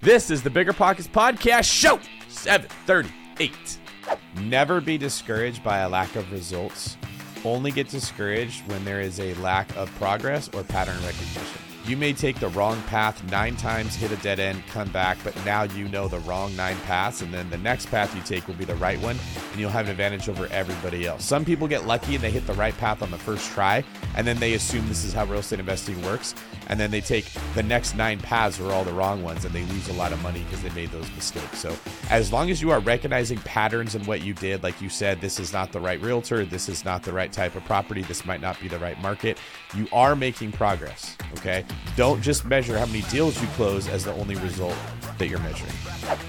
This is the BiggerPockets Podcast Show 738. Never be discouraged by a lack of results. Only get discouraged when there is a lack of progress or pattern recognition. You may take the wrong path nine times, hit a dead end, come back, but now you know the wrong nine paths, and then the next path you take will be the right one, and you'll have an advantage over everybody else. Some people get lucky and they hit the right path on the first try, and then they assume this is how real estate investing works, and then they take the next nine paths are all the wrong ones, and they lose a lot of money because they made those mistakes. So, as long as you are recognizing patterns in what you did, like you said, this is not the right realtor, this is not the right type of property, this might not be the right market, you are making progress. Okay. Don't just measure how many deals you close as the only result that you're measuring.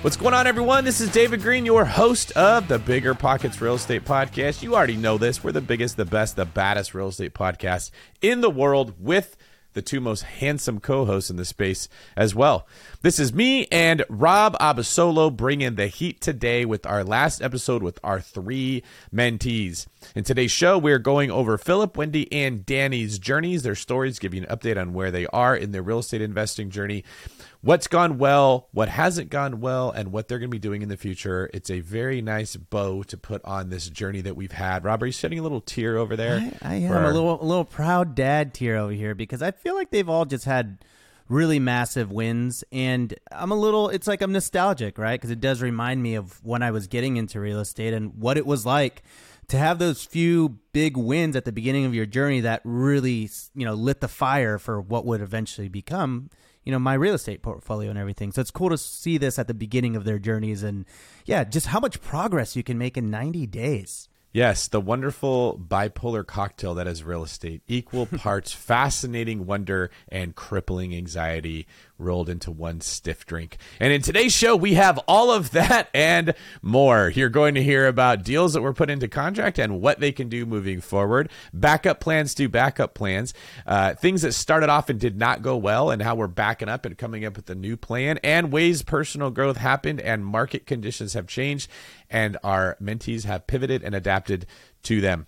What's going on, everyone? This is David Greene, your host of the BiggerPockets Real Estate Podcast. You already know this. We're the biggest, the best, the baddest real estate podcast in the world with the two most handsome co-hosts in the space as well. This is me and Rob Abasolo bringing the heat today with our last episode with our three mentees. In today's show, we're going over Philip, Wendy, and Danny's journeys, their stories, give you an update on where they are in their real estate investing journey what's gone well, what hasn't gone well, and what they're going to be doing in the future. It's a very nice bow to put on this journey that we've had. Rob, are you shedding a little tear over there? I, I am a little, a little proud dad tear over here because I feel like they've all just had really massive wins and i'm a little it's like i'm nostalgic right because it does remind me of when i was getting into real estate and what it was like to have those few big wins at the beginning of your journey that really you know lit the fire for what would eventually become you know my real estate portfolio and everything. So it's cool to see this at the beginning of their journeys and yeah, just how much progress you can make in 90 days. Yes, the wonderful bipolar cocktail that is real estate. Equal parts fascinating wonder and crippling anxiety rolled into one stiff drink. And in today's show, we have all of that and more. You're going to hear about deals that were put into contract and what they can do moving forward, backup plans to backup plans, uh, things that started off and did not go well, and how we're backing up and coming up with a new plan, and ways personal growth happened and market conditions have changed, and our mentees have pivoted and adapted to them.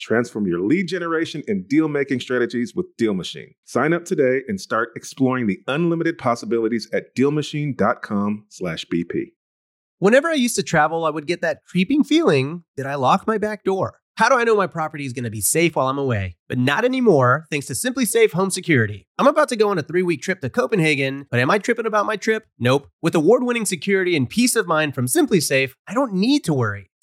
Transform your lead generation and deal making strategies with DealMachine. Sign up today and start exploring the unlimited possibilities at dealmachine.com/bp. Whenever I used to travel, I would get that creeping feeling that I locked my back door. How do I know my property is going to be safe while I'm away? But not anymore, thanks to SimpliSafe Home Security. I'm about to go on a three week trip to Copenhagen, but am I tripping about my trip? Nope. With award winning security and peace of mind from SimpliSafe, I don't need to worry.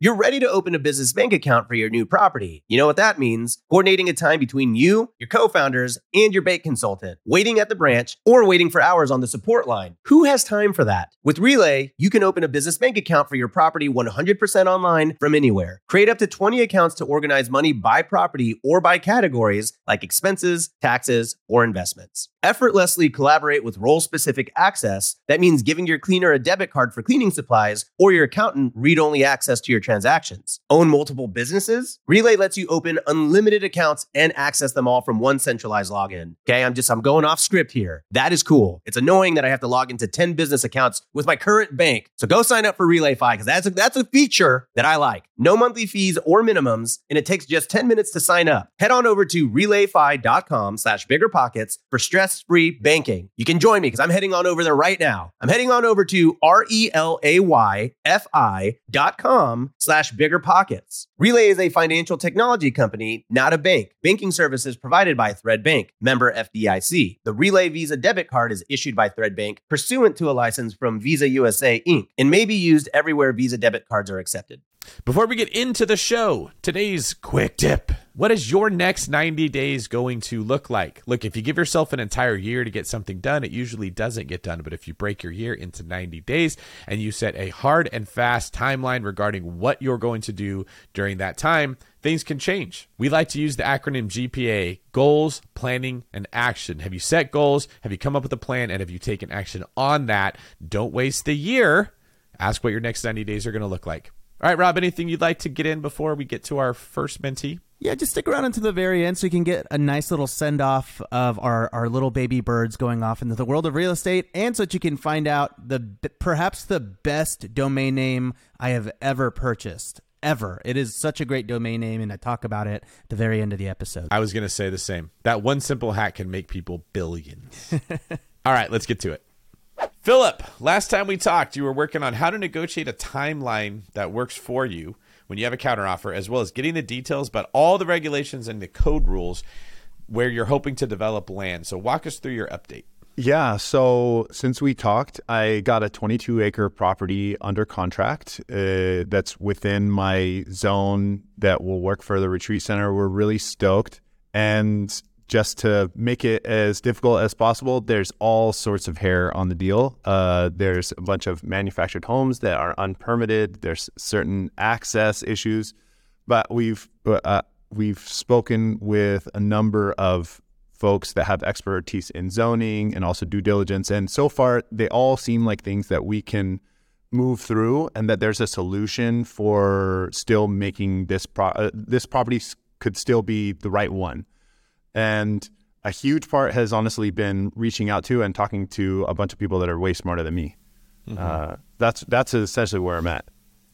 You're ready to open a business bank account for your new property. You know what that means? Coordinating a time between you, your co founders, and your bank consultant, waiting at the branch, or waiting for hours on the support line. Who has time for that? With Relay, you can open a business bank account for your property 100% online from anywhere. Create up to 20 accounts to organize money by property or by categories like expenses, taxes, or investments. Effortlessly collaborate with role specific access. That means giving your cleaner a debit card for cleaning supplies or your accountant read only access to your transactions. Own multiple businesses? Relay lets you open unlimited accounts and access them all from one centralized login. Okay, I'm just, I'm going off script here. That is cool. It's annoying that I have to log into 10 business accounts with my current bank. So go sign up for RelayFi because that's a, that's a feature that I like. No monthly fees or minimums, and it takes just 10 minutes to sign up. Head on over to relayfi.com slash biggerpockets for stress-free banking. You can join me because I'm heading on over there right now. I'm heading on over to R-E-L-A-Y-F-I dot com slash biggerpockets. Relay is a financial technology company, not a bank. Banking services provided by Thread Bank, member FDIC. The Relay Visa debit card is issued by Thread Bank pursuant to a license from Visa USA Inc. and may be used everywhere Visa debit cards are accepted. Before we get into the show, today's quick tip. What is your next 90 days going to look like? Look, if you give yourself an entire year to get something done, it usually doesn't get done. But if you break your year into 90 days and you set a hard and fast timeline regarding what you're going to do during that time, things can change. We like to use the acronym GPA goals, planning, and action. Have you set goals? Have you come up with a plan? And have you taken action on that? Don't waste the year. Ask what your next 90 days are going to look like. All right, Rob, anything you'd like to get in before we get to our first mentee? Yeah, just stick around until the very end so you can get a nice little send off of our, our little baby birds going off into the world of real estate, and so that you can find out the perhaps the best domain name I have ever purchased. Ever. It is such a great domain name, and I talk about it at the very end of the episode. I was going to say the same. That one simple hack can make people billions. All right, let's get to it. Philip, last time we talked, you were working on how to negotiate a timeline that works for you when you have a counteroffer, as well as getting the details about all the regulations and the code rules where you're hoping to develop land. So, walk us through your update. Yeah. So since we talked, I got a 22 acre property under contract uh, that's within my zone that will work for the retreat center. We're really stoked. And just to make it as difficult as possible, there's all sorts of hair on the deal. Uh, there's a bunch of manufactured homes that are unpermitted. There's certain access issues, but we've uh, we've spoken with a number of folks that have expertise in zoning and also due diligence, and so far they all seem like things that we can move through, and that there's a solution for still making this pro- uh, this property could still be the right one. And a huge part has honestly been reaching out to and talking to a bunch of people that are way smarter than me. Mm-hmm. Uh, that's that's essentially where I'm at.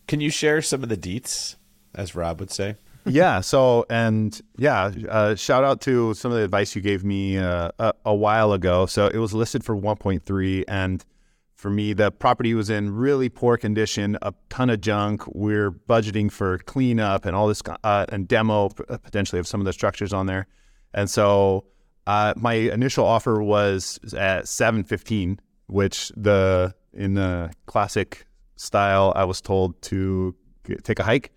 Can you share some of the deets, as Rob would say? yeah. So and yeah, uh, shout out to some of the advice you gave me uh, a, a, while ago. So it was listed for 1.3, and for me, the property was in really poor condition, a ton of junk. We're budgeting for cleanup and all this uh, and demo potentially of some of the structures on there. And so uh, my initial offer was at 715, which the in the classic style, I was told to get, take a hike.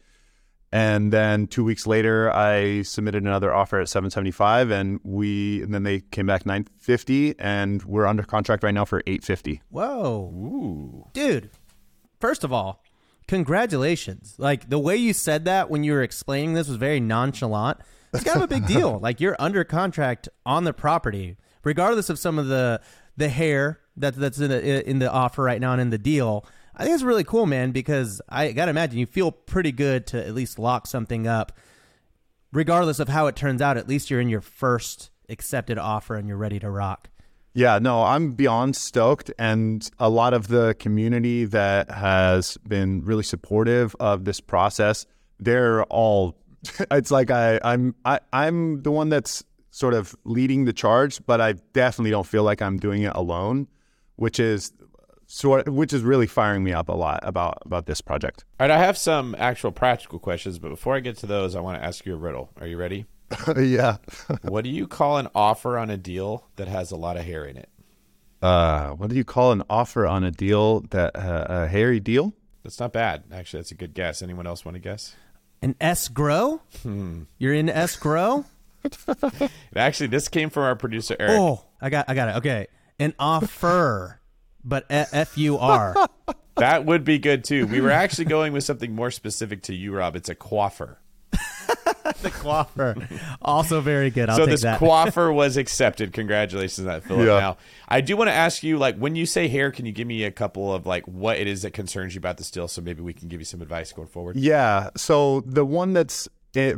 And then two weeks later, I submitted another offer at 775, and we and then they came back 950, and we're under contract right now for 850. Whoa, Ooh. dude! First of all, congratulations! Like the way you said that when you were explaining this was very nonchalant. It's kind of a big deal. Like you're under contract on the property, regardless of some of the the hair that that's in the in the offer right now and in the deal. I think it's really cool, man, because I gotta imagine you feel pretty good to at least lock something up, regardless of how it turns out. At least you're in your first accepted offer and you're ready to rock. Yeah, no, I'm beyond stoked. And a lot of the community that has been really supportive of this process, they're all it's like I, I'm I, I'm the one that's sort of leading the charge, but I definitely don't feel like I'm doing it alone, which is sort which is really firing me up a lot about about this project. All right, I have some actual practical questions, but before I get to those, I want to ask you a riddle. Are you ready? yeah. what do you call an offer on a deal that has a lot of hair in it? Uh, what do you call an offer on a deal that uh, a hairy deal? That's not bad. Actually, that's a good guess. Anyone else want to guess? An escrow? Hmm. You're in escrow? Actually, this came from our producer Eric. Oh, I got, I got it. Okay, an offer, but F U R. That would be good too. We were actually going with something more specific to you, Rob. It's a coiffer. the coiffer. Also very good. I'll so take this that. coiffer was accepted. Congratulations on that, Philip. Yeah. Now, I do want to ask you, like, when you say hair, can you give me a couple of like what it is that concerns you about the still, so maybe we can give you some advice going forward. Yeah. So the one that's eh,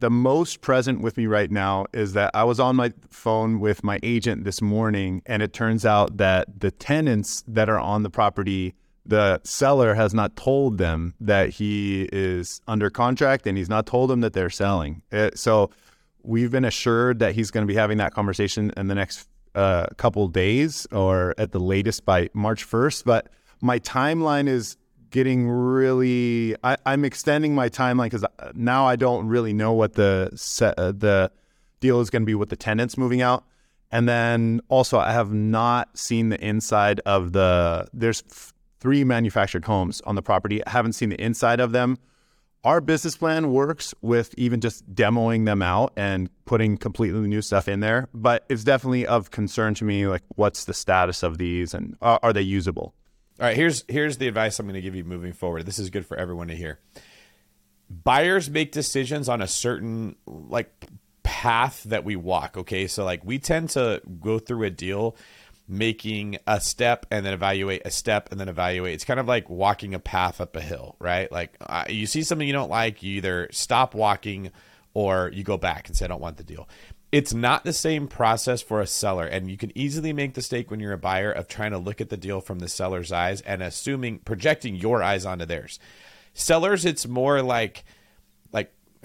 the most present with me right now is that I was on my phone with my agent this morning, and it turns out that the tenants that are on the property, the seller has not told them that he is under contract, and he's not told them that they're selling. Eh, so we've been assured that he's going to be having that conversation in the next uh, couple days, or at the latest by March first. But my timeline is getting really I, i'm extending my timeline because now i don't really know what the uh, the deal is going to be with the tenants moving out and then also i have not seen the inside of the there's three manufactured homes on the property i haven't seen the inside of them our business plan works with even just demoing them out and putting completely new stuff in there but it's definitely of concern to me like what's the status of these and are, are they usable All right, here's here's the advice I'm going to give you moving forward. This is good for everyone to hear. Buyers make decisions on a certain like path that we walk, okay? So like we tend to go through a deal making a step and then evaluate a step and then evaluate. It's kind of like walking a path up a hill, right? Like uh, you see something you don't like, you either stop walking or you go back and say I don't want the deal it's not the same process for a seller and you can easily make the mistake when you're a buyer of trying to look at the deal from the seller's eyes and assuming projecting your eyes onto theirs sellers it's more like like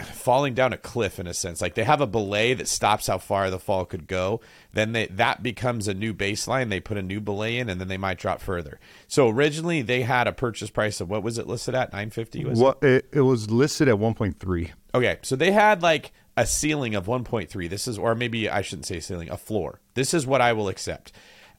falling down a cliff in a sense like they have a belay that stops how far the fall could go then they that becomes a new baseline they put a new belay in and then they might drop further so originally they had a purchase price of what was it listed at 950 was it? It, it was listed at 1.3. Okay, so they had like a ceiling of 1.3. This is, or maybe I shouldn't say ceiling, a floor. This is what I will accept.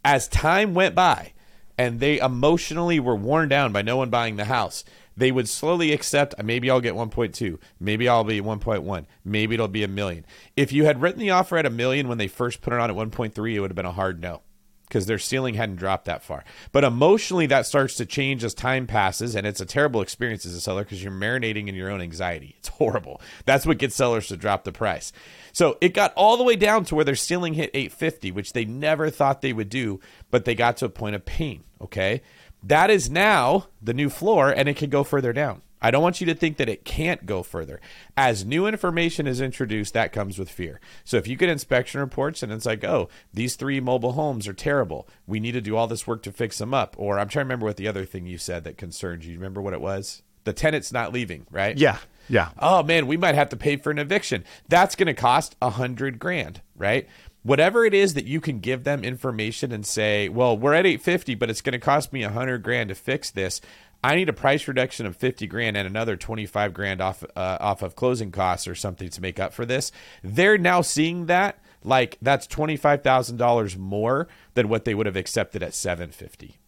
As time went by and they emotionally were worn down by no one buying the house, they would slowly accept maybe I'll get 1.2, maybe I'll be 1.1, maybe it'll be a million. If you had written the offer at a million when they first put it on at 1.3, it would have been a hard no because their ceiling hadn't dropped that far. But emotionally, that starts to change as time passes, and it's a terrible experience as a seller because you're marinating in your own anxiety. It's horrible. That's what gets sellers to drop the price. So it got all the way down to where their ceiling hit 850, which they never thought they would do, but they got to a point of pain. Okay. That is now the new floor, and it can go further down. I don't want you to think that it can't go further. As new information is introduced, that comes with fear. So if you get inspection reports and it's like, oh, these three mobile homes are terrible, we need to do all this work to fix them up. Or I'm trying to remember what the other thing you said that concerned you. Remember what it was? The tenant's not leaving, right? Yeah. Yeah. oh man, we might have to pay for an eviction. That's going to cost a hundred grand, right? Whatever it is that you can give them information and say, well, we're at 850, but it's going to cost me a hundred grand to fix this. I need a price reduction of 50 grand and another 25 grand off uh, off of closing costs or something to make up for this. They're now seeing that like that's $25,000 more than what they would have accepted at 750.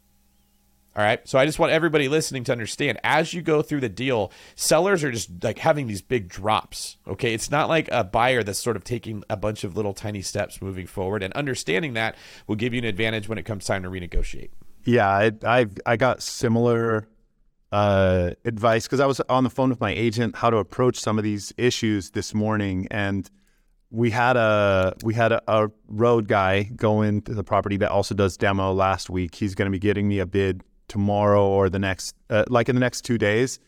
All right. So I just want everybody listening to understand as you go through the deal, sellers are just like having these big drops. Okay. It's not like a buyer that's sort of taking a bunch of little tiny steps moving forward. And understanding that will give you an advantage when it comes time to renegotiate. Yeah, I I, I got similar uh, advice because I was on the phone with my agent how to approach some of these issues this morning, and we had a we had a, a road guy go into the property that also does demo last week. He's going to be getting me a bid tomorrow or the next, uh, like in the next two days,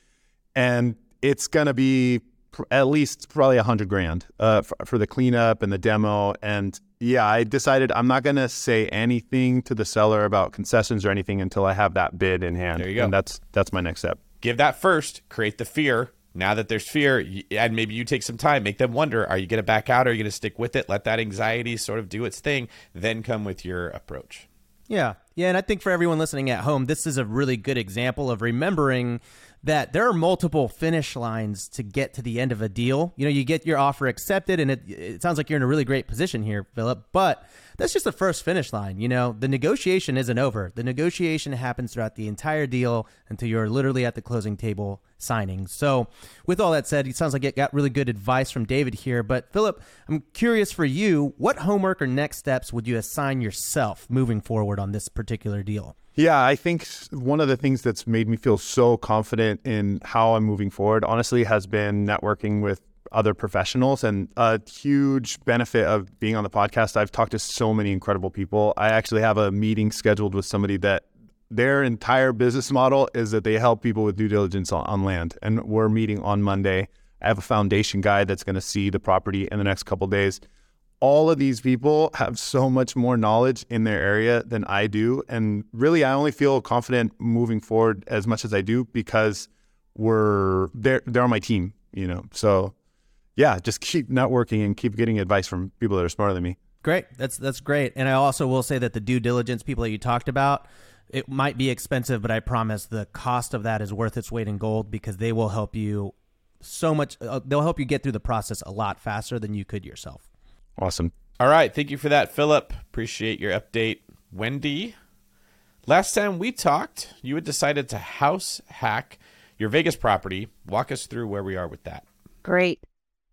and it's going to be pr- at least probably a hundred grand uh, for, for the cleanup and the demo. And yeah, I decided I'm not going to say anything to the seller about concessions or anything until I have that bid in hand. There you go. And that's that's my next step. Give that first, create the fear. Now that there's fear, and maybe you take some time, make them wonder are you going to back out? Are you going to stick with it? Let that anxiety sort of do its thing, then come with your approach. Yeah. Yeah. And I think for everyone listening at home, this is a really good example of remembering that there are multiple finish lines to get to the end of a deal. You know, you get your offer accepted, and it, it sounds like you're in a really great position here, Philip, but that's just the first finish line. You know, the negotiation isn't over. The negotiation happens throughout the entire deal until you're literally at the closing table signing. So, with all that said, it sounds like it got really good advice from David here. But, Philip, I'm curious for you, what homework or next steps would you assign yourself moving forward on this particular deal? Yeah, I think one of the things that's made me feel so confident in how I'm moving forward, honestly, has been networking with other professionals. And a huge benefit of being on the podcast, I've talked to so many incredible people. I actually have a meeting scheduled with somebody that their entire business model is that they help people with due diligence on, on land. And we're meeting on Monday. I have a foundation guy that's going to see the property in the next couple days. All of these people have so much more knowledge in their area than I do. And really, I only feel confident moving forward as much as I do because we're they're they're on my team, you know. So yeah, just keep networking and keep getting advice from people that are smarter than me. Great. That's that's great. And I also will say that the due diligence people that you talked about, it might be expensive, but I promise the cost of that is worth its weight in gold because they will help you so much. Uh, they'll help you get through the process a lot faster than you could yourself. Awesome. All right. Thank you for that, Philip. Appreciate your update. Wendy, last time we talked, you had decided to house hack your Vegas property. Walk us through where we are with that. Great.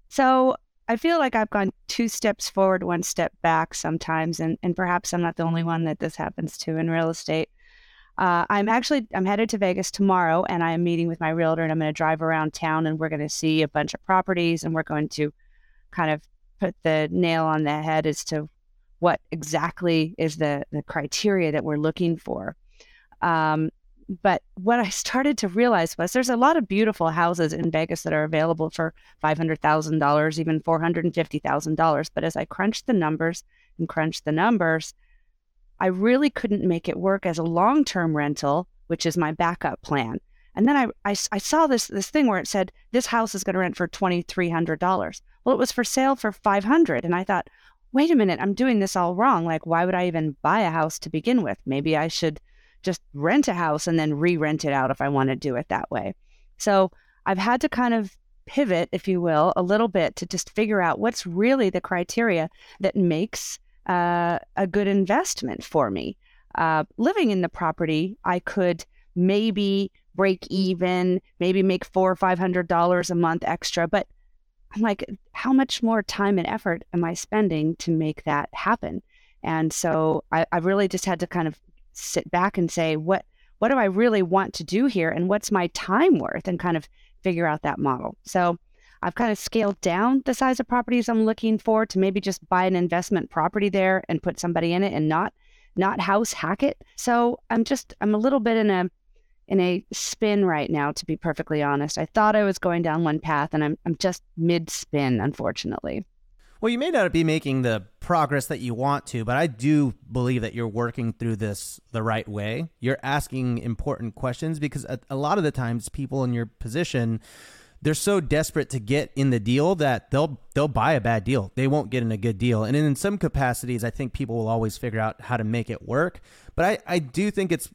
So I feel like I've gone two steps forward, one step back sometimes, and, and perhaps I'm not the only one that this happens to in real estate. Uh, I'm actually I'm headed to Vegas tomorrow, and I am meeting with my realtor, and I'm going to drive around town, and we're going to see a bunch of properties, and we're going to kind of put the nail on the head as to what exactly is the the criteria that we're looking for. Um, but what I started to realize was there's a lot of beautiful houses in Vegas that are available for $500,000, even $450,000. But as I crunched the numbers and crunched the numbers, I really couldn't make it work as a long term rental, which is my backup plan. And then I, I, I, saw this this thing where it said this house is going to rent for twenty three hundred dollars. Well, it was for sale for five hundred, and I thought, wait a minute, I'm doing this all wrong. Like, why would I even buy a house to begin with? Maybe I should just rent a house and then re-rent it out if I want to do it that way. So I've had to kind of pivot, if you will, a little bit to just figure out what's really the criteria that makes uh, a good investment for me. Uh, living in the property, I could maybe break even, maybe make four or five hundred dollars a month extra, but I'm like, how much more time and effort am I spending to make that happen? And so I, I really just had to kind of sit back and say, what what do I really want to do here and what's my time worth and kind of figure out that model. So I've kind of scaled down the size of properties I'm looking for to maybe just buy an investment property there and put somebody in it and not not house hack it. So I'm just I'm a little bit in a in a spin right now to be perfectly honest. I thought I was going down one path and I'm I'm just mid spin unfortunately. Well, you may not be making the progress that you want to, but I do believe that you're working through this the right way. You're asking important questions because a, a, lot of the times people in your position they're so desperate to get in the deal that they'll they'll buy a bad deal. They won't get in a good deal. And in some capacities, I think people will always figure out how to make it work. But I, I do think it's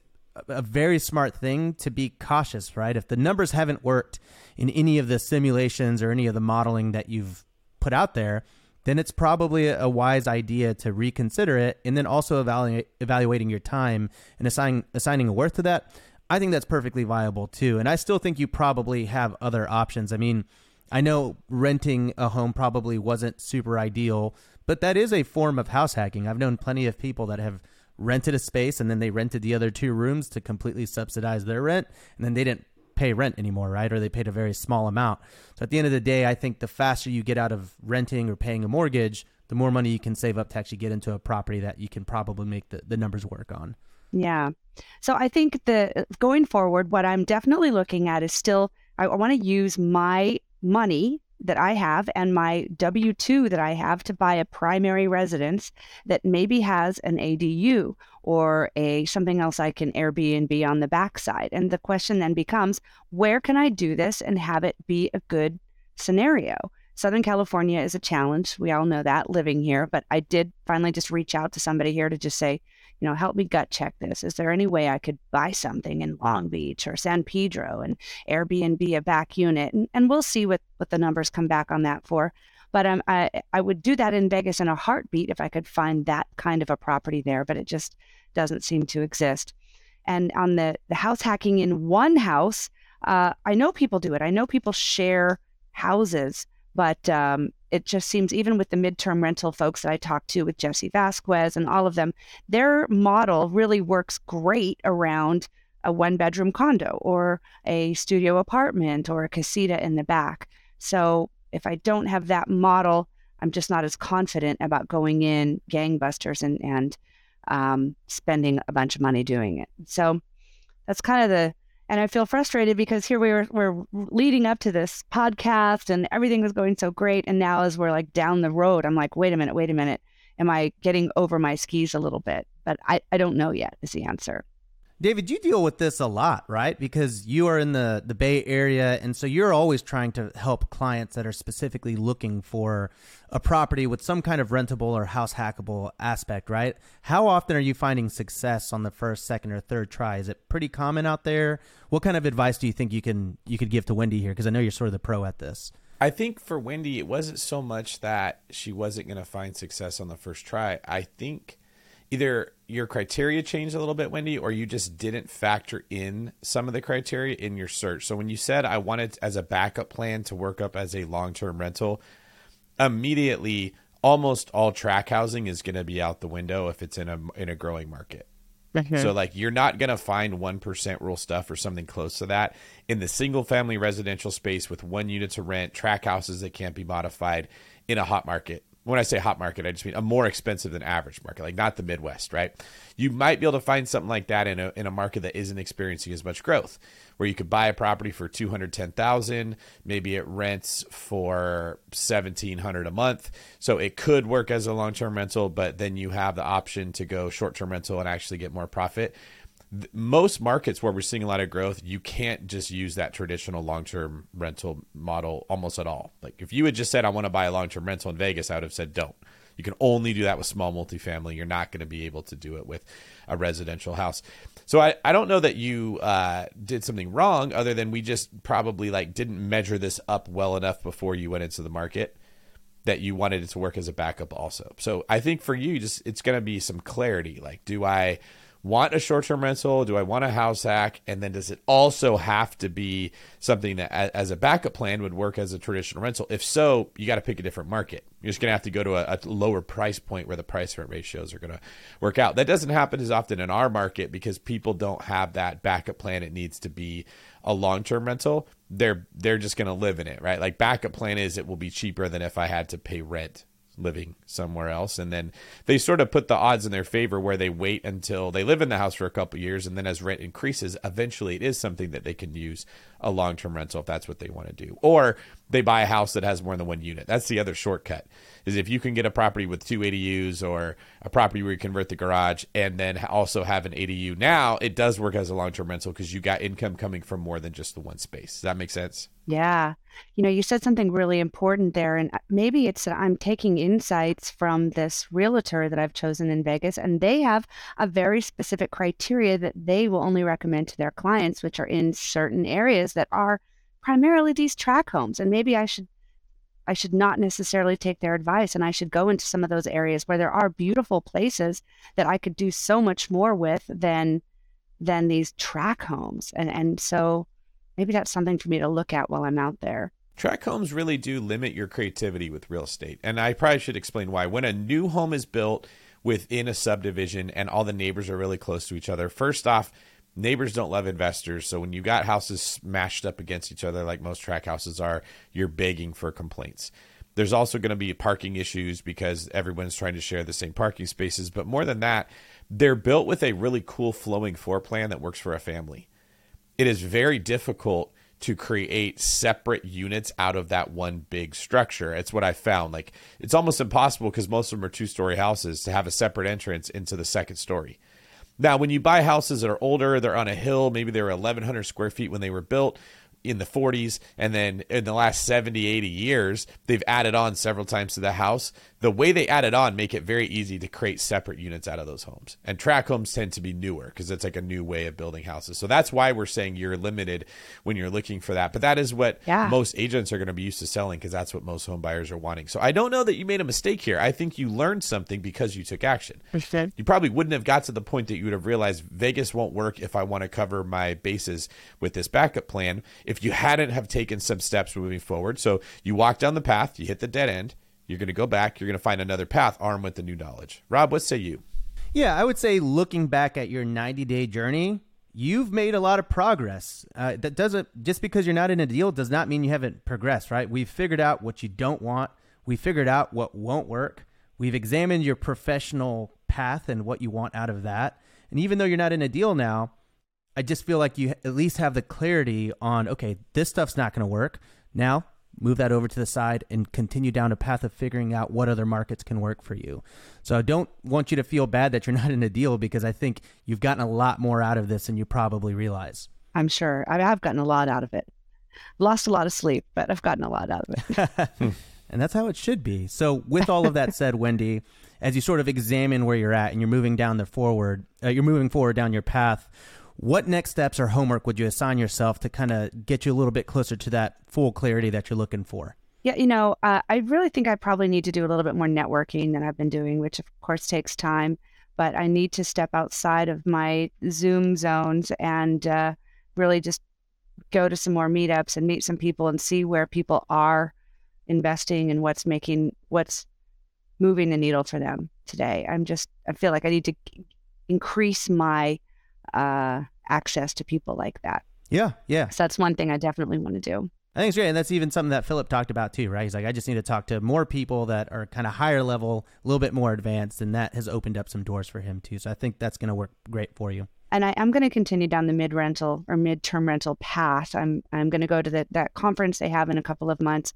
a very smart thing to be cautious, right? If the numbers haven't worked in any of the simulations or any of the modeling that you've put out there, then it's probably a wise idea to reconsider it and then also evaluate, evaluating your time and assigning assigning a worth to that. I think that's perfectly viable too. And I still think you probably have other options. I mean, I know renting a home probably wasn't super ideal, but that is a form of house hacking. I've known plenty of people that have rented a space and then they rented the other two rooms to completely subsidize their rent and then they didn't pay rent anymore, right? Or they paid a very small amount. So at the end of the day, I think the faster you get out of renting or paying a mortgage, the more money you can save up to actually get into a property that you can probably make the, the numbers work on. Yeah. So I think the going forward, what I'm definitely looking at is still I, I want to use my money that I have and my W 2 that I have to buy a primary residence that maybe has an ADU or a something else I can Airbnb on the backside. And the question then becomes where can I do this and have it be a good scenario? Southern California is a challenge. We all know that living here, but I did finally just reach out to somebody here to just say, you know, help me gut check this. Is there any way I could buy something in Long Beach or San Pedro and Airbnb a back unit? And, and we'll see what, what the numbers come back on that for. But um, I, I would do that in Vegas in a heartbeat if I could find that kind of a property there, but it just doesn't seem to exist. And on the, the house hacking in one house, uh, I know people do it. I know people share houses, but um, it just seems even with the midterm rental folks that I talked to with Jesse Vasquez and all of them, their model really works great around a one bedroom condo or a studio apartment or a casita in the back. So if I don't have that model, I'm just not as confident about going in gangbusters and and um, spending a bunch of money doing it. So that's kind of the and I feel frustrated because here we were we're leading up to this podcast and everything was going so great. And now as we're like down the road I'm like wait a minute wait a minute. Am I getting over my skis a little bit? But I, I don't know yet is the answer. David, you deal with this a lot, right? Because you are in the, the Bay Area, and so you're always trying to help clients that are specifically looking for a property with some kind of rentable or house hackable aspect, right? How often are you finding success on the first, second, or third try? Is it pretty common out there? What kind of advice do you think you can you could give to Wendy here? Because I know you're sort of the pro at this. I think for Wendy, it wasn't so much that she wasn't going to find success on the first try. I think either your criteria changed a little bit, Wendy, or you just didn't factor in some of the criteria in your search. So when you said I wanted as a backup plan to work up as a long term rental, immediately almost all tract housing is going to be out the window if it's in a in a growing market. Mm-hmm. So like you're not going to find 1% rule stuff or something close to that in the single family residential space with one unit to rent, tract houses that can't be modified in a hot market when I say hot market, I just mean a more expensive than average market, like not the Midwest, right? You might be able to find something like that in a in a market that isn't experiencing as much growth, where you could buy a property for two hundred ten thousand, maybe it rents for seventeen hundred a month, so it could work as a long term rental, but then you have the option to go short term rental and actually get more profit most markets where we're seeing a lot of growth, you can't just use that traditional long term rental model almost at all. Like if you had just said, I want to buy a long term rental in Vegas, I would have said, don't. You can only do that with small multifamily. You're not going to be able to do it with a residential house. So I, I don't know that you uh, did something wrong other than we just probably like didn't measure this up well enough before you went into the market that you wanted it to work as a backup also. So I think for you just it's going to be some clarity. Like do I want a short term rental? Do I want a house hack? And then does it also have to be something that, as a backup plan, would work as a traditional rental? If so, you got to pick a different market. You're just going to have to go to a, a lower price point where the price rent ratios are going to work out. That doesn't happen as often in our market because people don't have that backup plan. It needs to be a long term rental. They're they're just going to live in it, right? Like backup plan is it will be cheaper than if I had to pay rent living somewhere else. And then they sort of put the odds in their favor where they wait until they live in the house for a couple years. And then as rent increases eventually it is something that they can use a long-term rental if that's what they want to do. Or they buy a house that has more than one unit that's the other shortcut is if you can get a property with two ADUs or a property where you convert the garage and then also have an ADU now it does work as a long-term rental because you got income coming from more than just the one space does that make sense yeah. You know, you said something really important there. And uh, maybe it's I'm taking insights from this realtor that I've chosen in Vegas, and they have a very specific criteria that they will only recommend to their clients, which are in certain areas that are primarily these tract homes. And maybe I should. I should not necessarily take their advice and I should go into some of those areas where there are beautiful places that I could do so much more with than than these tract homes. And and so maybe that's something for me to look at while I'm out there. Track homes really do limit your creativity with real estate. And I probably should explain why. When a new home is built within a subdivision and all the neighbors are really close to each other, first off, neighbors don't love investors. So when you got houses smashed up against each other, like most tract houses are, you're begging for complaints. There's also going to be parking issues because everyone's trying to share the same parking spaces. But more than that, they're built with a really cool flowing floor plan that works for a family it is very difficult to create separate units out of that one big structure. It's what I found. Like it's almost impossible because most of them are two story houses to have a separate entrance into the second story. Now, when you buy houses that are older, they're on a hill, maybe they were 1,100 square feet when they were built in the 40s and then in the last 70 80 years they've added on several times to the house. The way they added on make it very easy to create separate units out of those homes. And tract homes tend to be newer because it's like a new way of building houses. So that's why we're saying you're limited when you're looking for that. But that is what yeah. most agents are going to be used to selling because that's what most home buyers are wanting. So i don't know that you made a mistake here. I think you learned something because you took action. You probably wouldn't have got to the point that you would have realized vegas won't work if i want to cover my bases with this backup plan if you hadn't have taken some steps moving forward so you walk down the path you hit the dead end you're going to go back. You're going to find another path armed with the new knowledge. Rob, what say you? Yeah, I would say looking back at your 90 day journey, you've made a lot of progress. Uh, that doesn't just because you're not in a deal does not mean you haven't progressed, right? We've figured out what you don't want. We figured out what won't work. We've examined your professional path and what you want out of that. And even though you're not in a deal now, I just feel like you at least have the clarity on okay, this stuff's not going to work. Now, move that over to the side and continue down a path of figuring out what other markets can work for you. So I don't want you to feel bad that you're not in a deal because I think you've gotten a lot more out of this than you probably realize. I'm sure. I have gotten a lot out of it. Lost a lot of sleep, but I've gotten a lot out of it. and that's how it should be. So with all of that said, Wendy, as you sort of examine where you're at and you're moving down the forward, uh, you're moving forward down your path, what next steps or homework would you assign yourself to kind of get you a little bit closer to that full clarity that you're looking for? Yeah, you know, uh, I really think I probably need to do a little bit more networking than I've been doing, which of course takes time. But I need to step outside of my Zoom zones and uh, really just go to some more meetups and meet some people and see where people are investing and what's making what's moving the needle for them today. I'm just I feel like I need to increase my uh, access to people like that. Yeah, yeah. So that's one thing I definitely want to do. I think it's great. And that's even something that Philip talked about too, right? He's like, I just need to talk to more people that are kind of higher level, a little bit more advanced. And that has opened up some doors for him too. So I think that's going to work great for you. And I, am going to continue down the mid rental or mid term rental path. I'm, I'm going to go to the, that conference they have in a couple of months.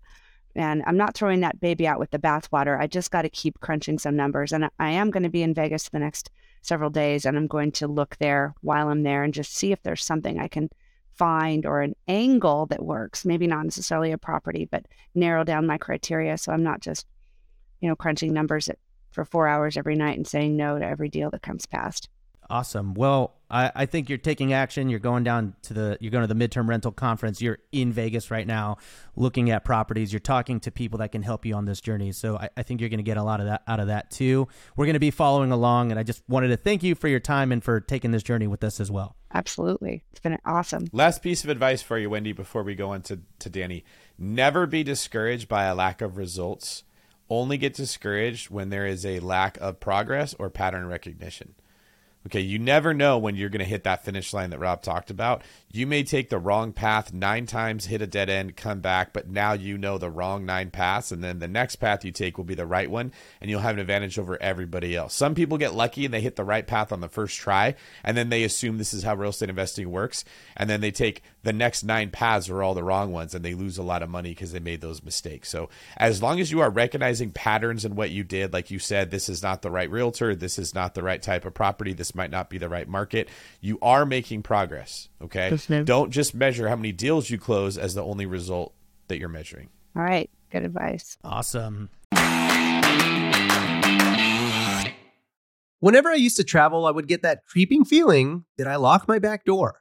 And I'm not throwing that baby out with the bathwater. I just got to keep crunching some numbers. And I am going to be in Vegas the next several days and I'm going to look there while I'm there and just see if there's something I can find or an angle that works. Maybe not necessarily a property, but narrow down my criteria so I'm not just, you know, crunching numbers at, for four hours every night and saying no to every deal that comes past. Awesome. Well, I, I think you're taking action. You're going down to the you're going to the midterm rental conference. You're in Vegas right now, looking at properties. You're talking to people that can help you on this journey. So I, I think you're going to get a lot of that out of that too. We're going to be following along, and I just wanted to thank you for your time and for taking this journey with us as well. Absolutely, it's been awesome. Last piece of advice for you, Wendy, before we go on to, to Danny: never be discouraged by a lack of results. Only get discouraged when there is a lack of progress or pattern recognition. Okay, you never know when you're going to hit that finish line that Rob talked about. You may take the wrong path nine times, hit a dead end, come back, but now you know the wrong nine paths, and then the next path you take will be the right one, and you'll have an advantage over everybody else. Some people get lucky and they hit the right path on the first try, and then they assume this is how real estate investing works, and then they take the next nine paths are all the wrong ones, and they lose a lot of money because they made those mistakes. So as long as you are recognizing patterns in what you did, like you said, this is not the right realtor, this is not the right type of property, this might not be the right market. You are making progress. Okay. Don't just measure how many deals you close as the only result that you're measuring. All right. Good advice. Awesome. Whenever I used to travel, I would get that creeping feeling that I lock my back door.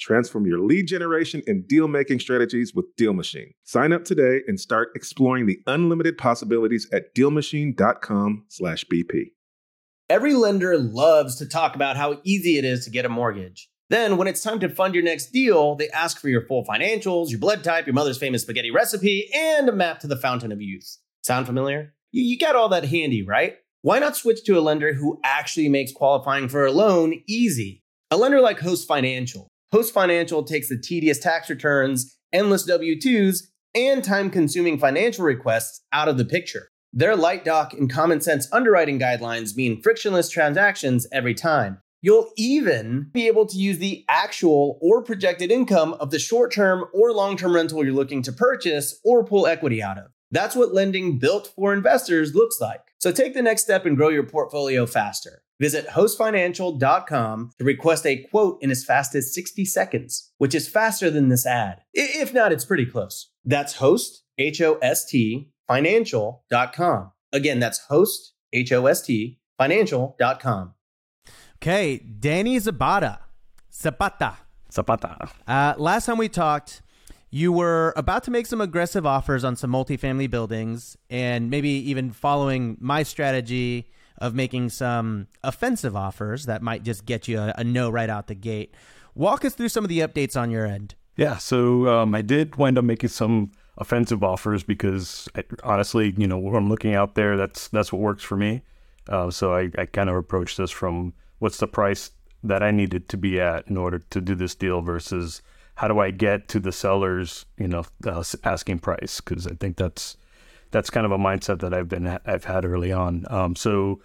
Transform your lead generation and deal making strategies with DealMachine. Sign up today and start exploring the unlimited possibilities at DealMachine.com/bp. Every lender loves to talk about how easy it is to get a mortgage. Then, when it's time to fund your next deal, they ask for your full financials, your blood type, your mother's famous spaghetti recipe, and a map to the fountain of youth. Sound familiar? You, got all that handy, right? Why not switch to a lender who actually makes qualifying for a loan easy? A lender like Host Financial. Host Financial takes the tedious tax returns, endless W 2s, and time consuming financial requests out of the picture. Their light doc and common sense underwriting guidelines mean frictionless transactions every time. You'll even be able to use the actual or projected income of the short term or long term rental you're looking to purchase or pull equity out of. That's what lending built for investors looks like. So take the next step and grow your portfolio faster. Visit hostfinancial.com to request a quote in as fast as 60 seconds, which is faster than this ad. If not, it's pretty close. That's host, H O S T, financial.com. Again, that's host, H O S T, financial.com. Okay, Danny Zapata. Zapata. Zapata. Uh, last time we talked, you were about to make some aggressive offers on some multifamily buildings and maybe even following my strategy of making some offensive offers that might just get you a, a no right out the gate. Walk us through some of the updates on your end. Yeah, so um, I did wind up making some offensive offers because I, honestly, you know, when I'm looking out there, that's that's what works for me. Uh, so I, I kind of approached this from what's the price that I needed to be at in order to do this deal versus how do I get to the seller's, you know, uh, asking price? Because I think that's that's kind of a mindset that I've been I've had early on. Um, so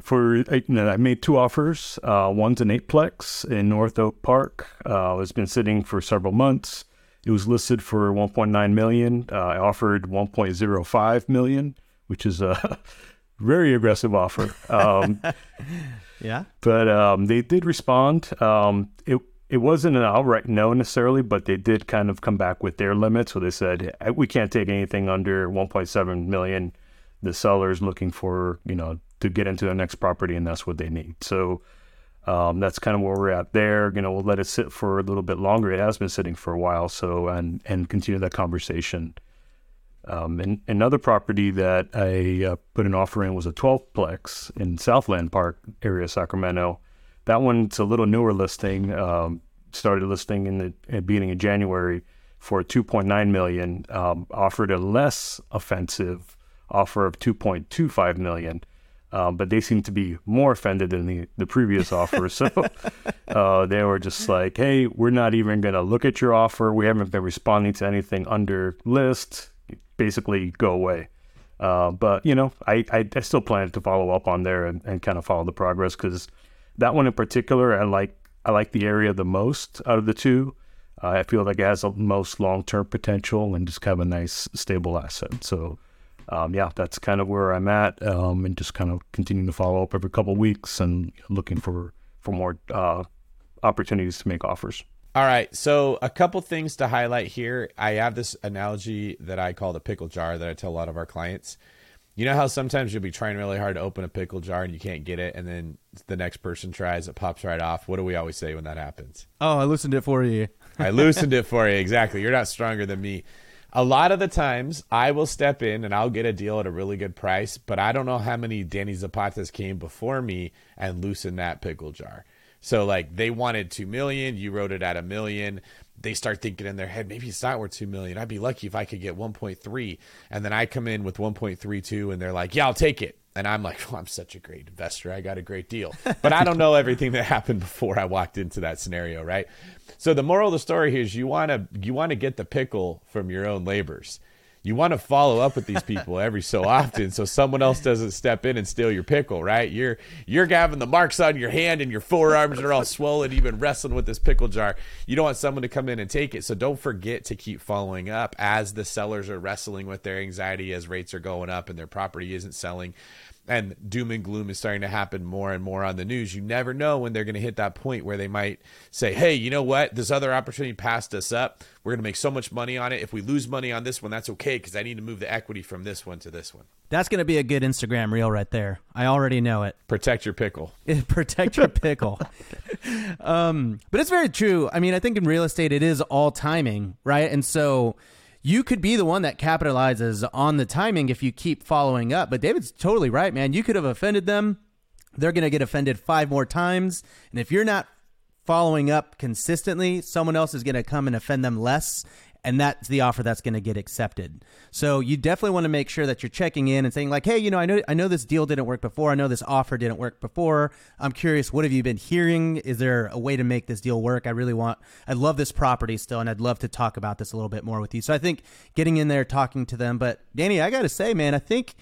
for you know, I made two offers. Uh, one's an eightplex in North Oak Park. Uh, it's been sitting for several months. It was listed for 1.9 million. Uh, I offered 1.05 million, which is a very aggressive offer. Um, yeah, but um, they did respond. Um, it it wasn't an outright no necessarily, but they did kind of come back with their limits. So they said we can't take anything under 1.7 million. The seller's looking for you know to get into the next property, and that's what they need. So um, that's kind of where we're at there. You know, we'll let it sit for a little bit longer. It has been sitting for a while, so and and continue that conversation. Um, and another property that I uh, put an offer in was a 12plex in Southland Park area, Sacramento. That one's a little newer listing. Um, started listing in the, in beginning of January for 2.9 million. Um, offered a less offensive offer of 2.25 million. Um, but they seem to be more offended than the, the previous offer. So uh, they were just like, hey, we're not even going to look at your offer. We haven't been responding to anything under list. Basically, go away. Uh, but, you know, I, I, I, still plan to follow up on there and, and kind of follow the progress because that one in particular, I like I like the area the most out of the two. Uh, I feel like it has the most long term potential and just kind of a nice, stable asset. So um, yeah, that's kind of where I'm at, um, and just kind of continuing to follow up every couple weeks and looking for for more uh, opportunities to make offers. All right, so a couple things to highlight here. I have this analogy that I call the pickle jar that I tell a lot of our clients. You know how sometimes you'll be trying really hard to open a pickle jar and you can't get it, and then the next person tries, it pops right off. What do we always say when that happens? Oh, I loosened it for you. I loosened it for you. Exactly. You're not stronger than me a lot of the times I will step in and I'll get a deal at a really good price, but I don't know how many Danny Zapatas came before me and loosened that pickle jar. So like they wanted two million, you wrote it at a million. They start thinking in their head, maybe it's not worth two million. I'd be lucky if I could get 1.3. And then I come in with 1.32 and they're like, Yeah, I'll take it. And I'm like, well, I'm such a great investor. I got a great deal. But I don't know everything that happened before I walked into that scenario, right? So the moral of the story is you want to you want to get the pickle from your own labors. You want to follow up with these people every so often so someone else doesn't step in and steal your pickle, right? You're you're having the marks on your hand and your forearms are all swollen, even wrestling with this pickle jar. You don't want someone to come in and take it. So don't forget to keep following up as the sellers are wrestling with their anxiety as rates are going up and their property isn't selling and doom and gloom is starting to happen more and more on the news. You never know when they're going to hit that point where they might say, "Hey, you know what? This other opportunity passed us up. We're going to make so much money on it. If we lose money on this one, that's okay because I need to move the equity from this one to this one." That's going to be a good Instagram reel right there. I already know it. Protect your pickle. Protect your pickle. um, but it's very true. I mean, I think in real estate it is all timing, right? And so you could be the one that capitalizes on the timing if you keep following up. But David's totally right, man. You could have offended them. They're going to get offended five more times. And if you're not following up consistently, someone else is going to come and offend them less and that's the offer that's going to get accepted. So you definitely want to make sure that you're checking in and saying like, "Hey, you know, I know I know this deal didn't work before. I know this offer didn't work before. I'm curious, what have you been hearing? Is there a way to make this deal work? I really want I love this property still and I'd love to talk about this a little bit more with you." So I think getting in there talking to them, but Danny, I got to say, man, I think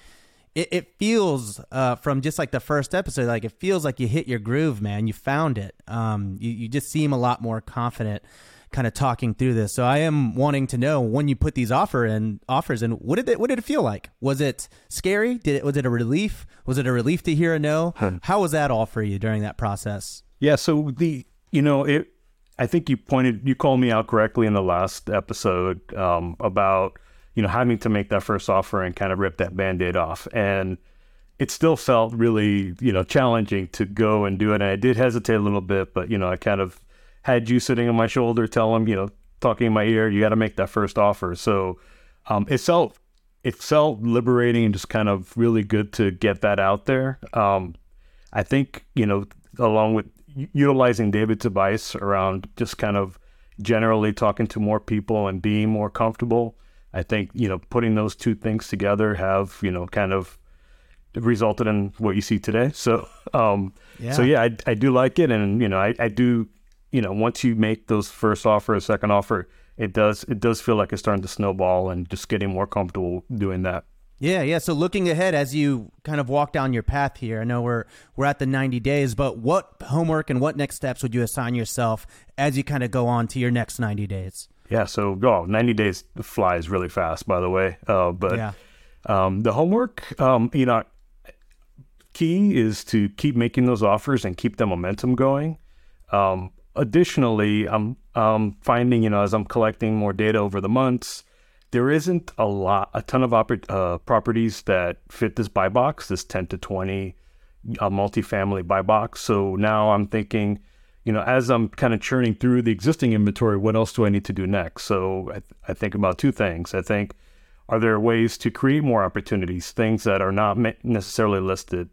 it, it feels uh, from just like the first episode, like it feels like you hit your groove, man. You found it. Um, you, you just seem a lot more confident kind of talking through this. So I am wanting to know when you put these offer and offers and what did it what did it feel like? Was it scary? Did it was it a relief? Was it a relief to hear a no? How was that all for you during that process? Yeah, so the you know, it I think you pointed you called me out correctly in the last episode um, about you know having to make that first offer and kind of rip that band-aid off and it still felt really you know challenging to go and do it and i did hesitate a little bit but you know i kind of had you sitting on my shoulder, tell him, you know, talking in my ear, you got to make that first offer. So um, it felt it felt liberating and just kind of really good to get that out there. Um, I think you know, along with utilizing David's advice around just kind of generally talking to more people and being more comfortable. I think you know putting those two things together have you know kind of resulted in what you see today. So um, yeah. so yeah, I, I do like it, and you know I, I do you know, once you make those first offer, a second offer, it does it does feel like it's starting to snowball and just getting more comfortable doing that. Yeah, yeah. So looking ahead as you kind of walk down your path here, I know we're we're at the 90 days, but what homework and what next steps would you assign yourself as you kind of go on to your next 90 days? Yeah, so oh, 90 days flies really fast, by the way. Uh, but yeah. um, the homework, um, you know, key is to keep making those offers and keep the momentum going. Um, additionally, I'm um, finding, you know, as I'm collecting more data over the months, there isn't a lot, a ton of oper- uh, properties that fit this buy box, this 10 to 20 uh, multifamily buy box. So now I'm thinking, you know, as I'm kind of churning through the existing inventory, what else do I need to do next? So I, th- I think about two things. I think, are there ways to create more opportunities, things that are not necessarily listed?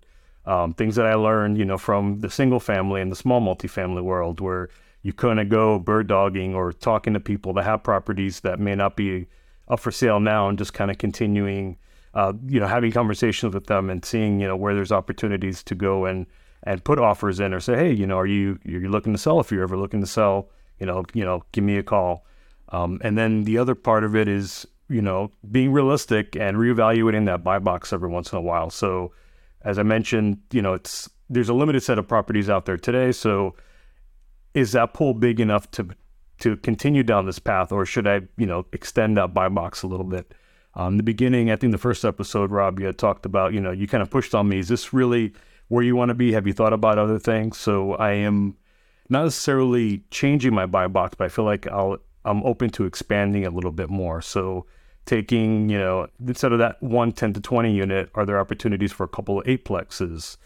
Um, things that I learned, you know, from the single family and the small multifamily world, where you kind of go bird dogging or talking to people that have properties that may not be up for sale now, and just kind of continuing, uh, you know, having conversations with them and seeing, you know, where there's opportunities to go and and put offers in or say, hey, you know, are you you're looking to sell? If you're ever looking to sell, you know, you know, give me a call. Um, and then the other part of it is, you know, being realistic and reevaluating that buy box every once in a while. So as I mentioned, you know, it's there's a limited set of properties out there today. So is that pool big enough to to continue down this path, or should I, you know, extend that buy box a little bit? Um, the beginning, I think the first episode, Rob, you had talked about, you know, you kind of pushed on me. Is this really where you want to be? Have you thought about other things? So I am not necessarily changing my buy box, but I feel like I'll I'm open to expanding a little bit more. So taking, you know, instead of that one 10 to 20 unit, are there opportunities for a couple of eightplexes?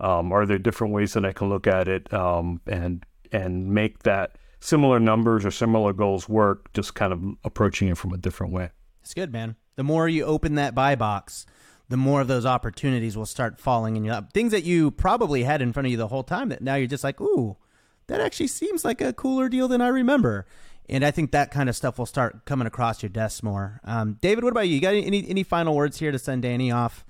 Um, are there different ways that I can look at it um, and and make that similar numbers or similar goals work? Just kind of approaching it from a different way. It's good, man. The more you open that buy box, the more of those opportunities will start falling in your lap. Things that you probably had in front of you the whole time that now you're just like, ooh, that actually seems like a cooler deal than I remember and I think that kind of stuff will start coming across your desk more. Um, David, what about you? You got any any final words here to send Danny off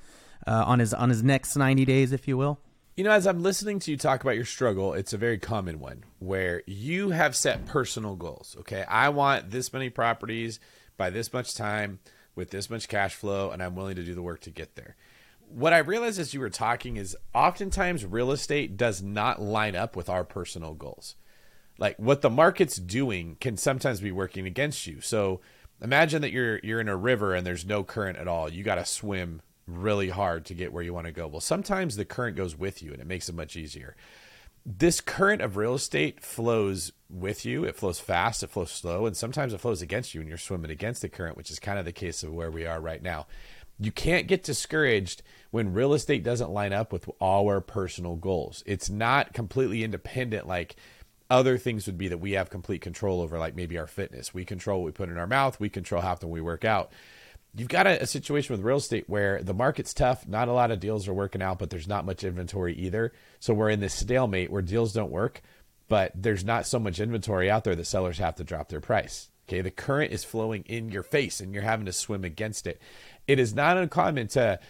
uh, on his on his next ninety days, if you will? You know, as I'm listening to you talk about your struggle, it's a very common one where you have set personal goals. Okay, I want this many properties by this much time. with this much cash flow and I'm willing to do the work to get there. What I realized as you were talking is oftentimes real estate does not line up with our personal goals. Like what the market's doing can sometimes be working against you. So imagine that you're you're in a river and there's no current at all. You got to swim really hard to get where you want to go. Well, sometimes the current goes with you and it makes it much easier. This current of real estate flows with you. It flows fast, it flows slow, and sometimes it flows against you and you're swimming against the current, which is kind of the case of where we are right now. You can't get discouraged when real estate doesn't line up with our personal goals. It's not completely independent like other things would be that we have complete control over, like maybe our fitness. We control what we put in our mouth, we control how often we work out you've got a, a, situation with real estate where the market's tough. Not a lot of deals are working out, but there's not much inventory either. So we're in this stalemate where deals don't work, but there's not so much inventory out there that sellers have to drop their price. Okay. The current is flowing in your face and you're having to swim against it. It is not uncommon to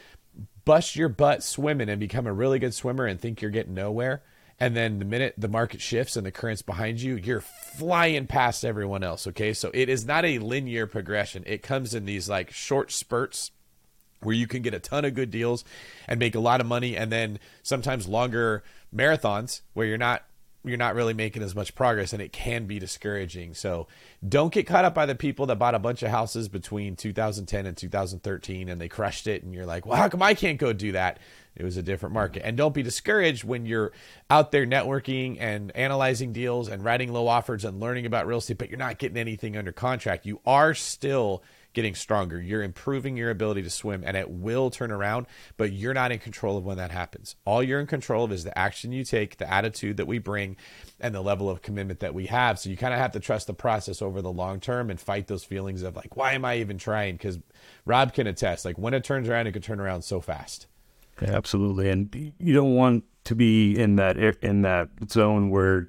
bust your butt swimming and become a really good swimmer and think you're getting nowhere and then the minute the market shifts and the current's behind you, you're flying past everyone else. Okay. So it is not a linear progression. It comes in these like short spurts where you can get a ton of good deals and make a lot of money. And then sometimes longer marathons where you're not you're not really making as much progress and it can be discouraging. So don't get caught up by the people that bought a bunch of houses between 2010 and 2013 and they crushed it and you're like, "Well, how come I can't go do that?" It was a different market. And don't be discouraged when you're out there networking and analyzing deals and writing low offers and learning about real estate, but you're not getting anything under contract. You are still getting stronger. You're improving your ability to swim and it will turn around, but you're not in control of when that happens. All you're in control of is the action you take, the attitude that we bring, and the level of commitment that we have. So you kind of have to trust the process over the long term and fight those feelings of like, why am I even trying? Because Rob can attest, like when it turns around, it can turn around so fast. Yeah, absolutely, and you don't want to be in that in that zone where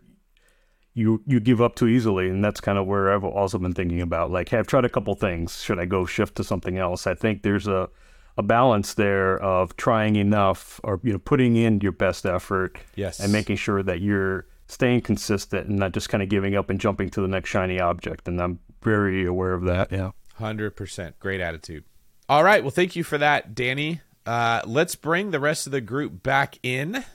you you give up too easily, and that's kind of where I've also been thinking about. Like, hey, I've tried a couple things. Should I go shift to something else? I think there's a a balance there of trying enough, or you know, putting in your best effort, yes, and making sure that you're staying consistent and not just kind of giving up and jumping to the next shiny object. And I'm very aware of that. Yeah, hundred percent, great attitude. All right, well, thank you for that, Danny. Uh, let's bring the rest of the group back in. If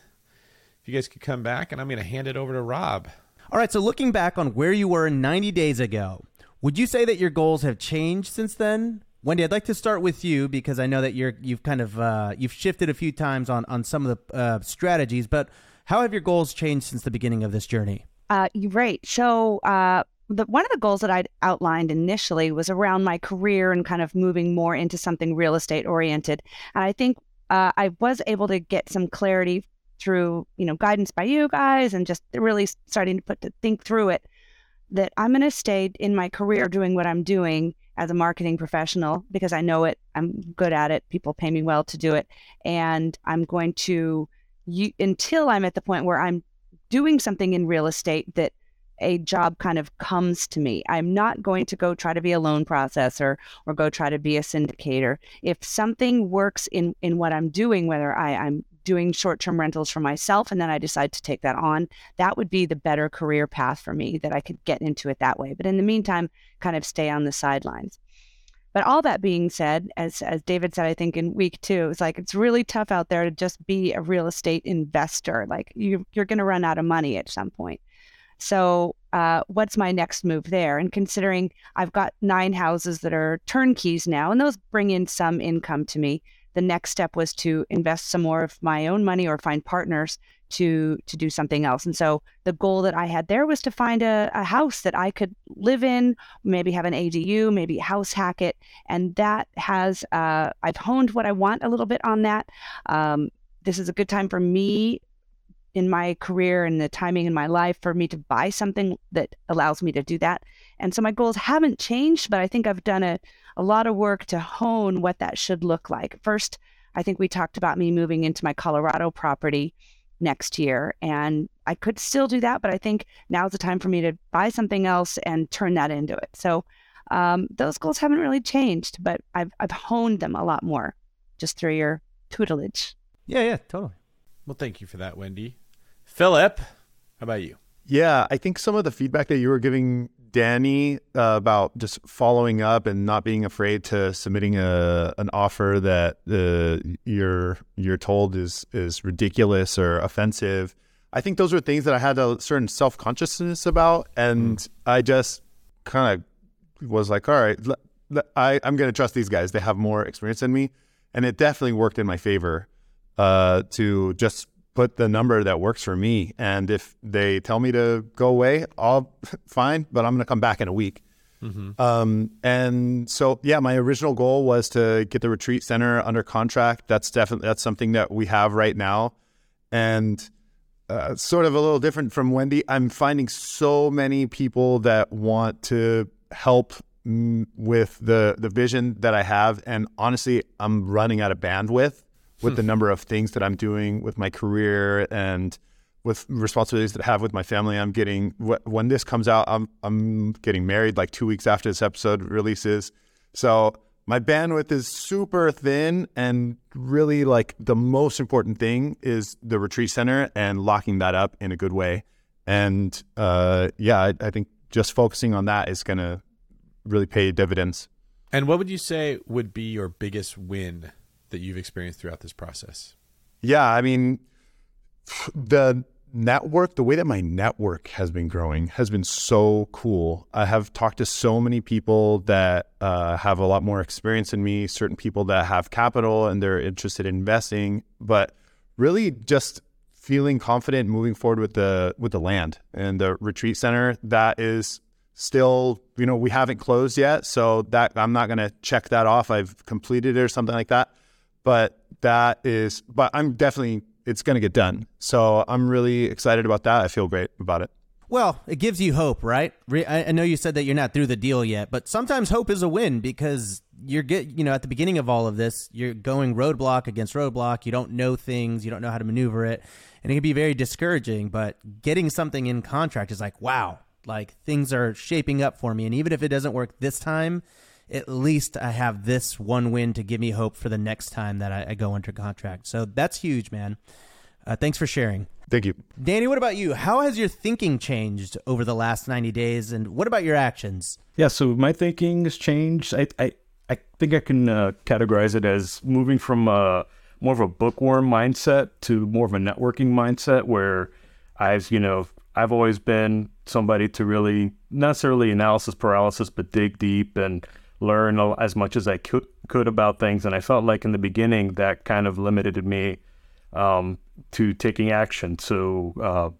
you guys could come back, and I'm going to hand it over to Rob. All right. So, looking back on where you were 90 days ago, would you say that your goals have changed since then? Wendy, I'd like to start with you because I know that you're you've kind of uh, you've shifted a few times on on some of the uh, strategies, but how have your goals changed since the beginning of this journey? Uh, right. So uh, the, one of the goals that I'd outlined initially was around my career and kind of moving more into something real estate oriented. And I think uh, I was able to get some clarity through, you know, guidance by you guys and just really starting to put to think through it that I'm going to stay in my career doing what I'm doing as a marketing professional because I know it. I'm good at it. People pay me well to do it. And I'm going to, you, until I'm at the point where I'm doing something in real estate that a job kind of comes to me. I'm not going to go try to be a loan processor or go try to be a syndicator. If something works in in what I'm doing, whether I, I'm doing short-term rentals for myself and then I decide to take that on, that would be the better career path for me that I could get into it that way. But in the meantime, kind of stay on the sidelines. But all that being said, as as David said, I think in week two, it's like it's really tough out there to just be a real estate investor. Like you you're going to run out of money at some point. So, uh, what's my next move there? And considering I've got nine houses that are turnkeys now, and those bring in some income to me, the next step was to invest some more of my own money or find partners to to do something else. And so the goal that I had there was to find a, a house that I could live in, maybe have an ADU, maybe house hack it, and that has uh, I've honed what I want a little bit on that. Um, this is a good time for me in my career and the timing in my life for me to buy something that allows me to do that. And so my goals haven't changed, but I think I've done a, a lot of work to hone what that should look like. First, I think we talked about me moving into my Colorado property next year. And I could still do that, but I think now's the time for me to buy something else and turn that into it. So um, those goals haven't really changed, but I've, I've honed them a lot more just through your tutelage. Yeah, yeah, totally. Well, thank you for that, Wendy. Philip, how about you? Yeah, I think some of the feedback that you were giving Danny uh, about just following up and not being afraid to submitting a an offer that uh, you're you're told is is ridiculous or offensive. I think those are things that I had a certain self consciousness about, and mm. I just kind of was like, all right, I, I'm going to trust these guys. They have more experience than me, and it definitely worked in my favor uh, to just put the number that works for me. And if they tell me to go away, I'll fine, but I'm going to come back in a week. Mm-hmm. Um, and so, yeah, my original goal was to get the retreat center under contract. That's definitely that's something that we have right now, and uh, sort of a little different from Wendy. I'm finding so many people that want to help with the the vision that I have, and honestly, I'm running out of bandwidth with the hmm. number of things that I'm doing with my career and with responsibilities that I have with my family. I'm getting when this comes out, I'm I'm getting married like two weeks after this episode releases, so my bandwidth is super thin and really like the most important thing is the retreat center and locking that up in a good way and uh, yeah I, I, think just focusing on that is going to really pay dividends and what would you say would be your biggest win that you've experienced throughout this process? Yeah, I mean, the network, the way that my network has been growing has been so cool. I have talked to so many people that uh, have a lot more experience than me, certain people that have capital and they're interested in investing, but really just feeling confident moving forward with the with the land and the retreat center that is still you know we haven't closed yet so that i'm not going to check that off i've completed it or something like that but that is, but I'm definitely, it's going to get done. So I'm really excited about that. I feel great about it. Well, it gives you hope, right? I know you said that you're not through the deal yet, but sometimes hope is a win because you're get you know at the beginning of all of this, you're going roadblock against roadblock. You don't know things, you don't know how to maneuver it, and it can be very discouraging. But getting something in contract is like, wow, like things are shaping up for me, and even if it doesn't work this time, at least I have this one win to give me hope for the next time that I, I go under contract. So that's huge, man. Uh, thanks for sharing. Thank you. Danny, what about you? How has your thinking changed over the last 90 days? And what about your actions? Yeah, so my thinking has changed. I, I, I think I can uh, categorize it as moving from a, more of a bookworm mindset to more of a networking mindset where I've, you know, I've always been somebody to really, not necessarily analysis paralysis, but dig deep and learn as much as I could, could about things. And I felt like in the beginning that kind of limited me um, to taking action. So uh,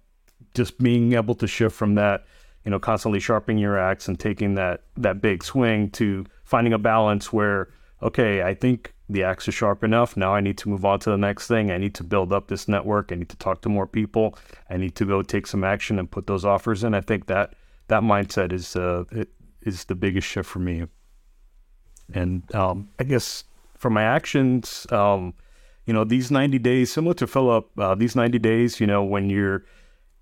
just being able to shift from that, you know, constantly sharpening your axe and taking that that big swing to finding a balance where, okay, I think the axe is sharp enough. Now I need to move on to the next thing. I need to build up this network. I need to talk to more people. I need to go take some action and put those offers in. I think that that mindset is uh, it, is the biggest shift for me. And um, I guess for my actions, um, you know, these 90 days, similar to Philip, uh, these 90 days, you know, when you're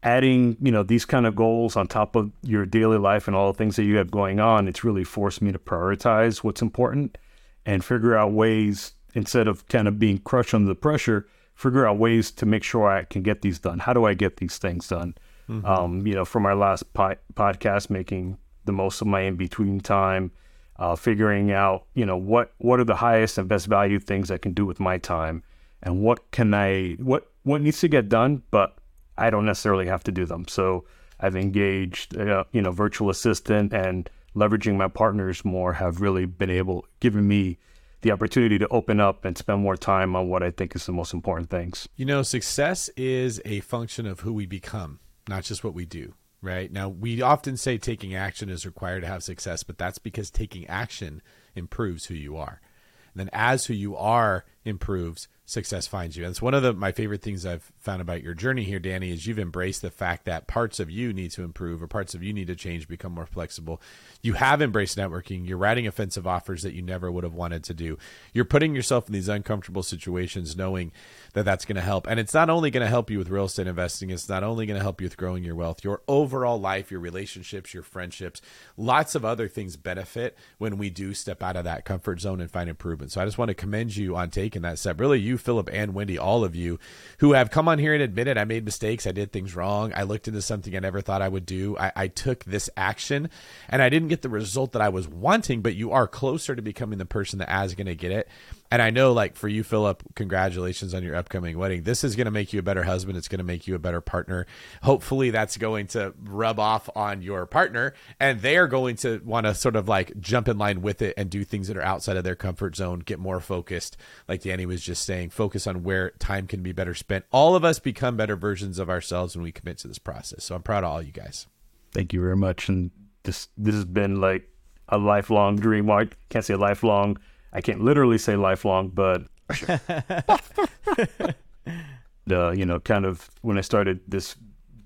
adding, you know, these kind of goals on top of your daily life and all the things that you have going on, it's really forced me to prioritize what's important and figure out ways instead of kind of being crushed under the pressure, figure out ways to make sure I can get these done. How do I get these things done? Mm-hmm. Um, you know, from our last po- podcast, making the most of my in between time, uh, figuring out, you know, what what are the highest and best value things I can do with my time, and what can I what what needs to get done, but I don't necessarily have to do them. So I've engaged, uh, you know, virtual assistant and leveraging my partners more have really been able given me the opportunity to open up and spend more time on what I think is the most important things. You know, success is a function of who we become, not just what we do right? Now, we often say taking action is required to have success, but that's because taking action improves who you are. And then as who you are improves, success finds you. That's one of the my favorite things I've found about your journey here, Danny, is you've embraced the fact that parts of you need to improve or parts of you need to change, become more flexible. You have embraced networking. You're writing offensive offers that you never would have wanted to do. You're putting yourself in these uncomfortable situations, knowing that that's going to help. And it's not only going to help you with real estate investing, it's not only going to help you with growing your wealth, your overall life, your relationships, your friendships, lots of other things benefit when we do step out of that comfort zone and find improvement. So I just want to commend you on taking taking that step. Really, you, Philip, and Wendy, all of you who have come on here and admitted I made mistakes, I did things wrong, I looked into something I never thought I would do. I, I took this action and I didn't get the result that I was wanting, but you are closer to becoming the person that is going to get it. And I know, like for you, Philip, congratulations on your upcoming wedding. This is going to make you a better husband. It's going to make you a better partner. Hopefully, that's going to rub off on your partner, and they are going to want to sort of like jump in line with it and do things that are outside of their comfort zone, get more focused. Like Danny was just saying, focus on where time can be better spent. All of us become better versions of ourselves when we commit to this process. So I'm proud of all you guys. Thank you very much. And this this has been like a lifelong dream. I can't say lifelong I can't literally say lifelong, but the you know kind of when I started this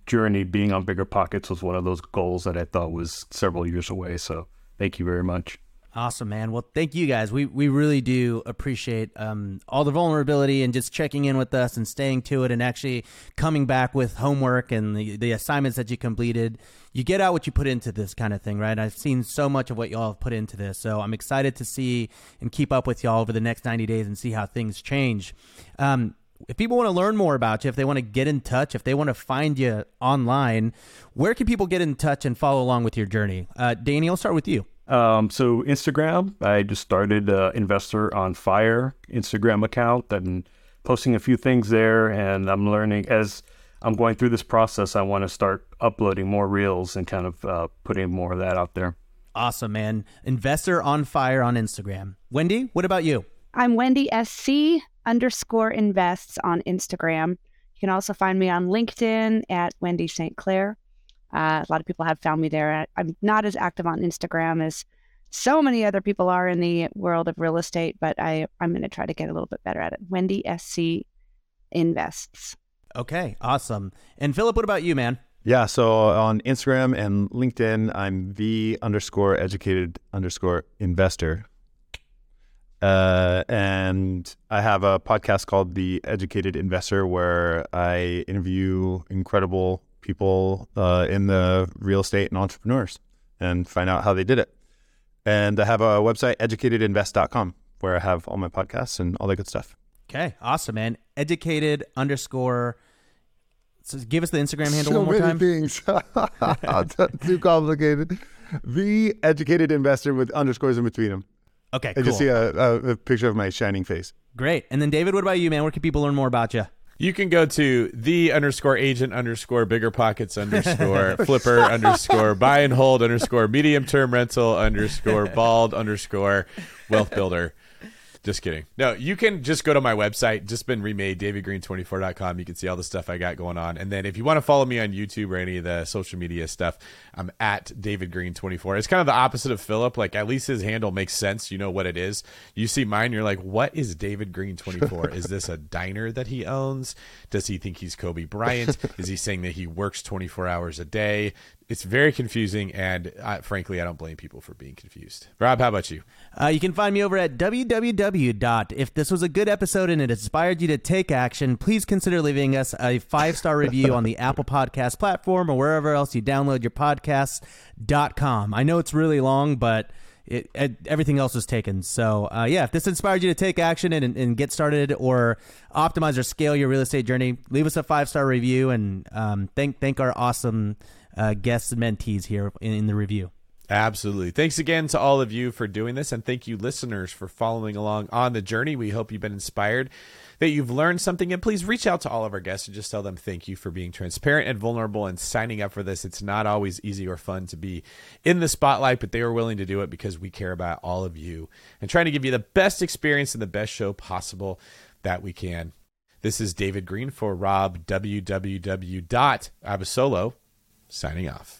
journey, being on BiggerPockets was one of those goals that I thought was several years away. So thank you very much. Awesome, man. Well, thank you guys. We we really do appreciate um, all the vulnerability and just checking in with us and staying to it and actually coming back with homework and the, the assignments that you completed. You get out what you put into this kind of thing, right? I've seen so much of what y'all have put into this. So I'm excited to see and keep up with y'all over the next 90 days and see how things change. Um, if people want to learn more about you, if they want to get in touch, if they want to find you online, where can people get in touch and follow along with your journey? Uh, Danny, I'll start with you. Um, so Instagram, I just started uh, Investor on Fire Instagram account and posting a few things there, and I'm learning as I'm going through this process. I want to start uploading more reels and kind of uh, putting more of that out there. Awesome, man. Investor on Fire on Instagram. Wendy, what about you? I'm Wendy SC underscore invests on Instagram. You can also find me on LinkedIn at Wendy St. Clair. Uh, a lot of people have found me there. I'm not as active on Instagram as so many other people are in the world of real estate, but I, I'm going to try to get a little bit better at it. Wendy SC Invests. Okay, awesome. And Philip, what about you, man? Yeah, so on Instagram and LinkedIn, I'm the underscore educated underscore investor. Uh, and I have a podcast called The Educated Investor where I interview incredible people uh, in the real estate and entrepreneurs and find out how they did it. And I have a website, educatedinvest.com, where I have all my podcasts and all that good stuff. Okay, awesome, man. Educated underscore. So give us the Instagram handle so one more many time. things. Too complicated. The educated investor with underscores in between them. Okay, I cool. just see a, a, a picture of my shining face. Great. And then David, what about you, man? Where can people learn more about you? You can go to the underscore agent underscore BiggerPockets underscore flipper underscore buy and hold underscore medium term rental underscore bald underscore wealth builder. Just kidding. No, you can just go to my website, just been remade, davidgreene24.com. You can see all the stuff I got going on. And then if you want to follow me on YouTube or any of the social media stuff, I'm at davidgreene24. It's kind of the opposite of Philip. Like, at least his handle makes sense. You know what it is. You see mine, you're like, what is David Greene 24? is this a diner that he owns? Does he think he's Kobe Bryant? is he saying that he works 24 hours a day? It's very confusing, and uh, frankly, I don't blame people for being confused. Rob, how about you? Uh, you can find me over at www. If this was a good episode and it inspired you to take action, please consider leaving us a five star review on the Apple Podcast platform or wherever else you download your podcasts.com. I know it's really long, but it, it, everything else was taken. So, uh, yeah, if this inspired you to take action and, and get started or optimize or scale your real estate journey, leave us a five star review and um, thank thank our awesome uh, guests and mentees here in, in the review. Absolutely. Thanks again to all of you for doing this. And thank you, listeners, for following along on the journey. We hope you've been inspired, that you've learned something. And please reach out to all of our guests and just tell them thank you for being transparent and vulnerable and signing up for this. It's not always easy or fun to be in the spotlight, but they were willing to do it because we care about all of you and trying to give you the best experience and the best show possible that we can. This is David Greene for Rob www.abasolo signing off.